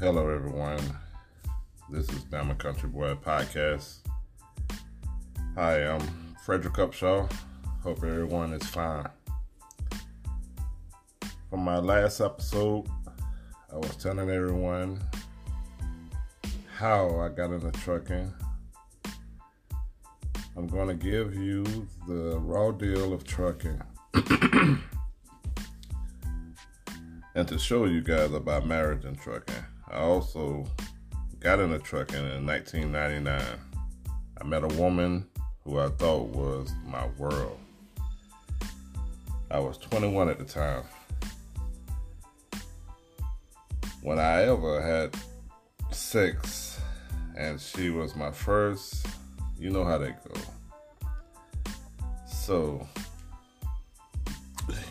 Hello, everyone. This is Bama Country Boy Podcast. Hi, I'm Frederick Upshaw. Hope everyone is fine. From my last episode, I was telling everyone how I got into trucking. I'm going to give you the raw deal of trucking. and to show you guys about marriage and trucking. I also got in a truck and in 1999. I met a woman who I thought was my world. I was 21 at the time. When I ever had sex, and she was my first, you know how they go. So,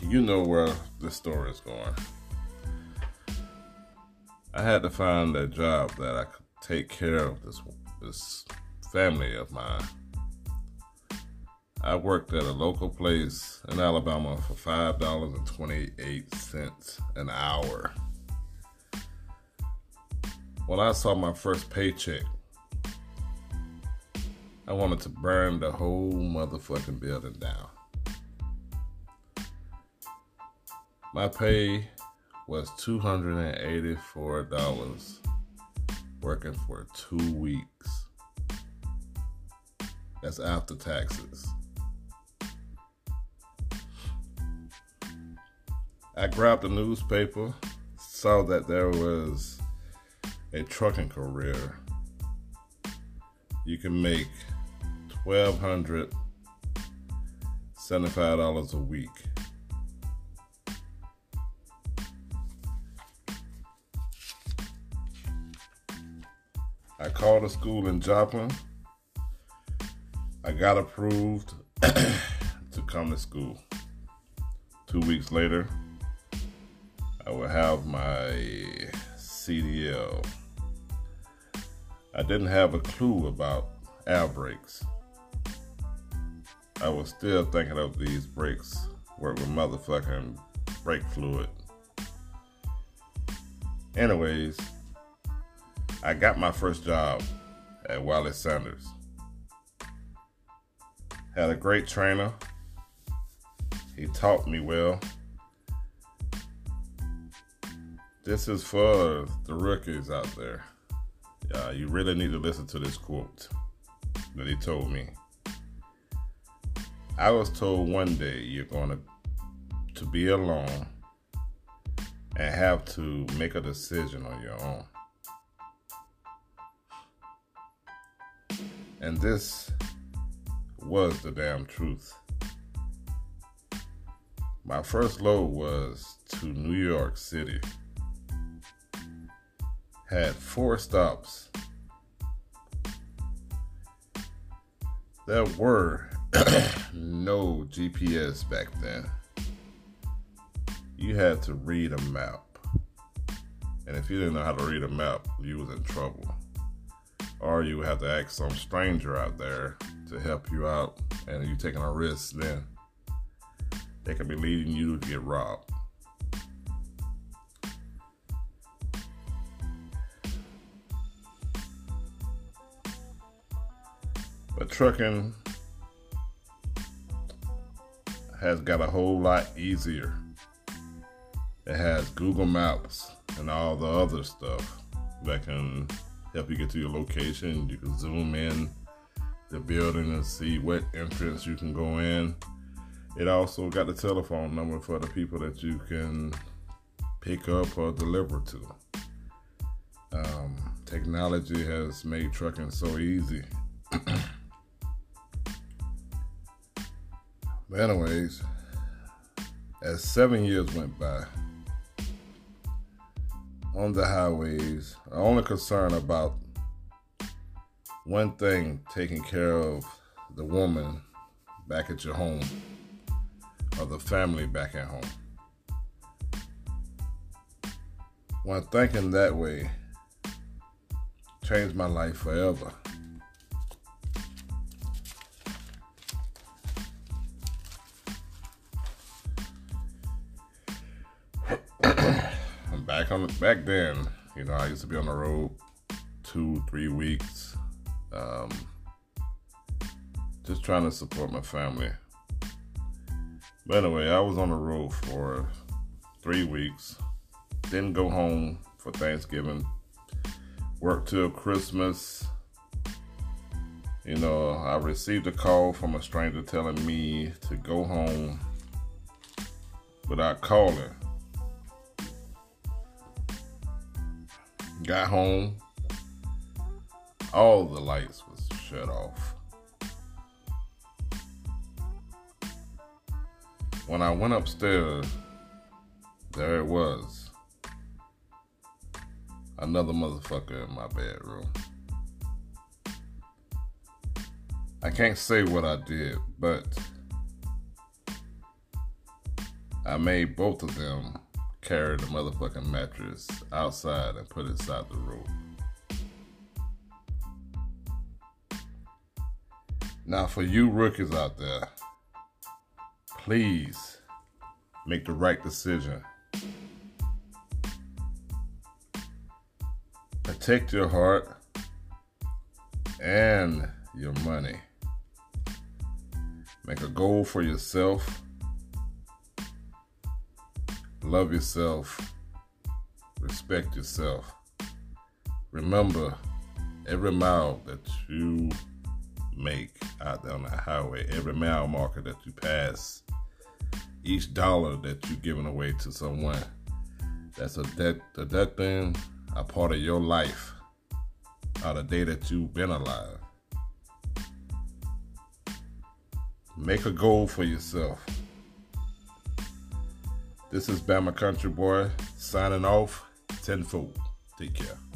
you know where the story is going. I had to find a job that I could take care of this this family of mine. I worked at a local place in Alabama for five dollars and twenty eight cents an hour. When I saw my first paycheck, I wanted to burn the whole motherfucking building down. My pay was $284 working for two weeks. That's after taxes. I grabbed the newspaper, saw that there was a trucking career. You can make $1,275 a week. Called a school in Joplin. I got approved to come to school. Two weeks later, I will have my CDL. I didn't have a clue about air brakes. I was still thinking of these brakes work with motherfucking brake fluid. Anyways, I got my first job at Wallace Sanders. Had a great trainer. He taught me well. This is for the rookies out there. Uh, you really need to listen to this quote that he told me. I was told one day you're going to to be alone and have to make a decision on your own. And this was the damn truth. My first load was to New York City. Had four stops. There were no GPS back then. You had to read a map. And if you didn't know how to read a map, you was in trouble or you have to ask some stranger out there to help you out, and you're taking a risk, then they could be leading you to get robbed. But trucking has got a whole lot easier. It has Google Maps and all the other stuff that can help you get to your location. You can zoom in the building and see what entrance you can go in. It also got the telephone number for the people that you can pick up or deliver to. Um, technology has made trucking so easy. but anyways, as seven years went by, on the highways are only concerned about one thing taking care of the woman back at your home or the family back at home. When thinking that way changed my life forever. Back on back then, You know, I used to be on the road two, three weeks. Um, just trying to support my family. But anyway, I was on the road for three weeks. Didn't go home for Thanksgiving. Worked till Christmas. You know, I received a call from a stranger telling me to go home without calling. Got home, all the lights was shut off. When I went upstairs, there it was. Another motherfucker in my bedroom. I can't say what I did, but I made both of them carry the motherfucking mattress outside and put it inside the room. Now, for you rookies out there, please make the right decision. Protect your heart and your money. Make a goal for yourself. Love yourself. Respect yourself. Remember, every mile that you make out there on the highway, every mile marker that you pass, each dollar that you're giving away to someone, that's a debt, deducting a part of your life out of the day that you've been alive. Make a goal for yourself. This is Bama Country Boy signing off. Ten-four. Take care.